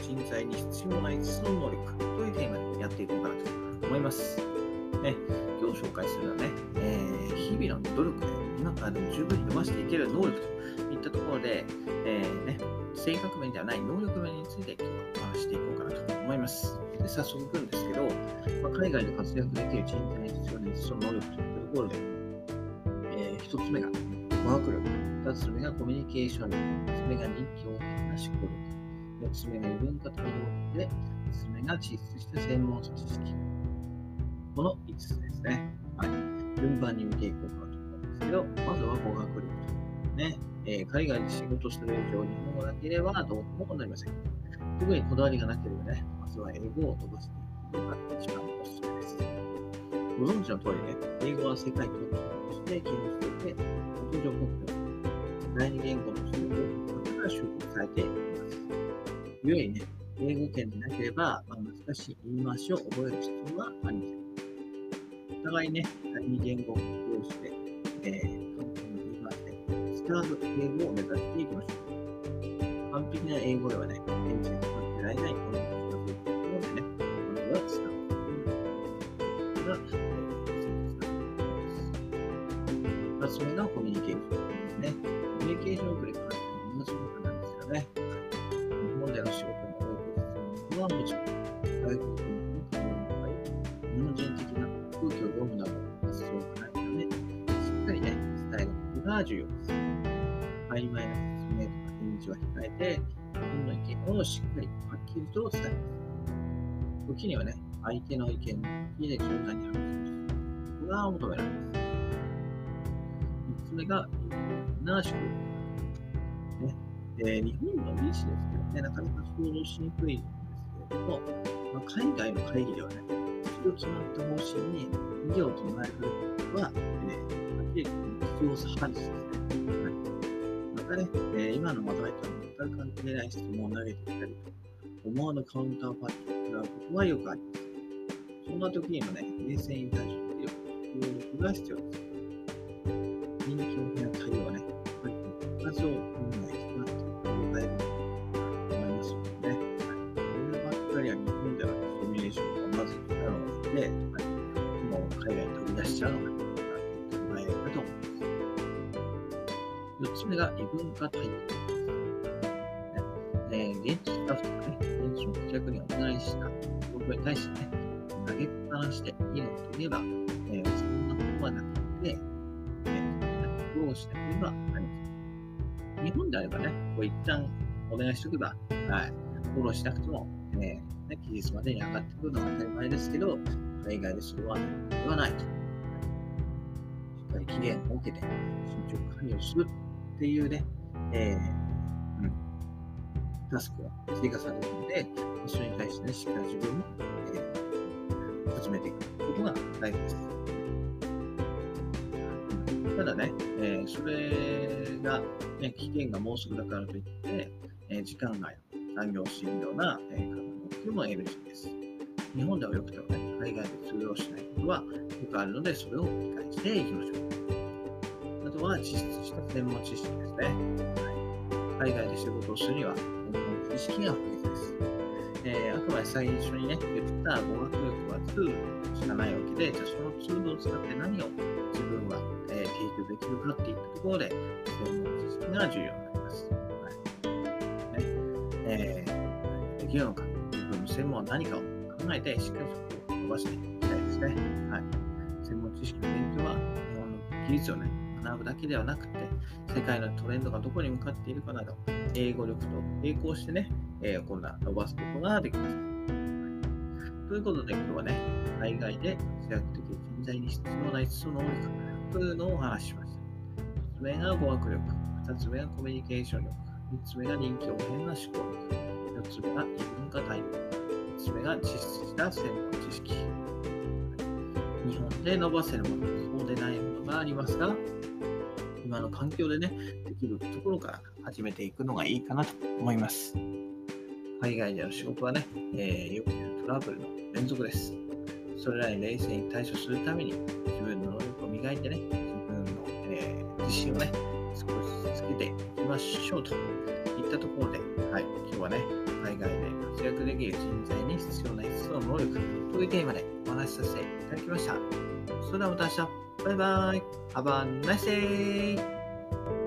人材に必要な5つの能力というテーマでやっていこうかなと思います。ね、今日紹介するのはね、えー、日々の努力で今からでも十分に伸ばしていける能力といったところで、えー、ね、性格面ではない能力面について今日はお話していこうかなと思います。で早速いくんですけど、まあ、海外で活躍できる人材に必要な5つの能力といったところで、えー、1つ目が語学力、2つ目がコミュニケーション力、3つ目が人気応変な思考力、4つ目が異文化対応で、5つ目が地質した専門知識。この5つですね。はい。順番に見ていこうかと思うんですけど、まずは語学力と。ね。えー、海外で仕事する以上、日本語なければどうともなりません。特にこだわりがなければね、まずは英語を飛ばしていくのが一番おすすめです。ご存知の通りね、英語は世界トップとして機能していて、通常国語、第二言語の多くの方が習得されています。故にね、英語圏でなければ、まあ、難しい言い回しを覚える必要はありません。お互いね、第二言語同士で、えー、簡単な言い回しで、スタート英語を目指していきましょう。完璧な英語ではね、現地で使ってられないコミュニケーションが増えているのでね、まずはスタートが、えー、2つ目がコミュニケーションですね。コミュニケーション遅れから同じことなんですよね。日本での仕事はもちろん、外国の会話の場合、日本人的な空気を読むなどの発想がない。ため、しっかりね、伝えることが重要です。曖昧な説明とか返事は控えて、自分の意見をしっかりはっきりと伝えます。時にはね、相手の意見を聞い。て柔軟に話すことが求められます。3つ目が、な職ね、えー、日本のビジネスではね、なかなか想像しにくい。ども、まあ、海外の会議ではね、一度決まった方針に異議を唱えることは、えー、はっきり必要さ反ですね。はい、またね、えー、今の話題とは全く関係ない質問を投げてきたりと、思わぬカウンターパッチを食らうことはよくあります。そんな時にもね、冷静に対処できる協力が必要です。人気をで、はい、もう海外に飛び出しちゃうのが考えるかと思います。4つ目が異文化対応ですね。えー、現地スタッフとかね、現地の顧客にお願いしたことに対してね、投げっぱなしでいいのといえば、えー、そんなことはなくて、えー、苦労しなければなりません。日本であればね、こう一旦お願いしておけば、はい、フォローしなくても、えー、ね、期日までに上がってくるのは当たり前ですけど、海外でそれは言わないと。しっかり期限を設けて、進捗管理をするっていうね、えー、うん、タスクが追加されるので、それに対してね、しっかり自分も、えー、進めていくことが大事です。ただね、えー、それが、ね、期限がもうすぐだからといって、えー、時間外残業しているような、えー、方のっても NG です。日本ではよくてもね、海外で通用しないことはよくあるので、それを理解していきましょう。あとは、実質した専門知識ですね。はい、海外で仕事をするには、専門知識が不可欠です。えー、あくまで最初にね、言った語学力はツールしかないわけで、じゃあそのツールを使って何を自分は、えー、提供できるかっていったところで、専門知識が重要になります。はいねえー、できるのか、専門は何かを考えて、しっかりそこばしていきたいですね。はい。専門知識の勉強は日本の技術をね、学ぶだけではなくて、世界のトレンドがどこに向かっているかなど、英語力と並行してね、えー、今度は伸ばすことができます。ということで今日はね、海外で活躍できる人材に必要な5つの能力というのをお話ししました。1つ目が語学力、2つ目がコミュニケーション力、3つ目が人気応変な思考力、4つ目が異文化対応、つ目が実質した専門知識。日本で伸ばせるもの、そうでないものがありますが、今の環境でね、できるところから始めていくのがいいかなと思います。海外での仕事はね、えー、よくるトラブルの連続です。それらに冷静に対処するために、自分の能力を磨いてね、自分の、えー、自信をね、少しずつつけていきましょうといったところで、はい、今日はね、海外で活躍できる人材に必要な5つの能力というテーマでお話しさせていただきました。それではまた明日、バイバイ !Have a nice day!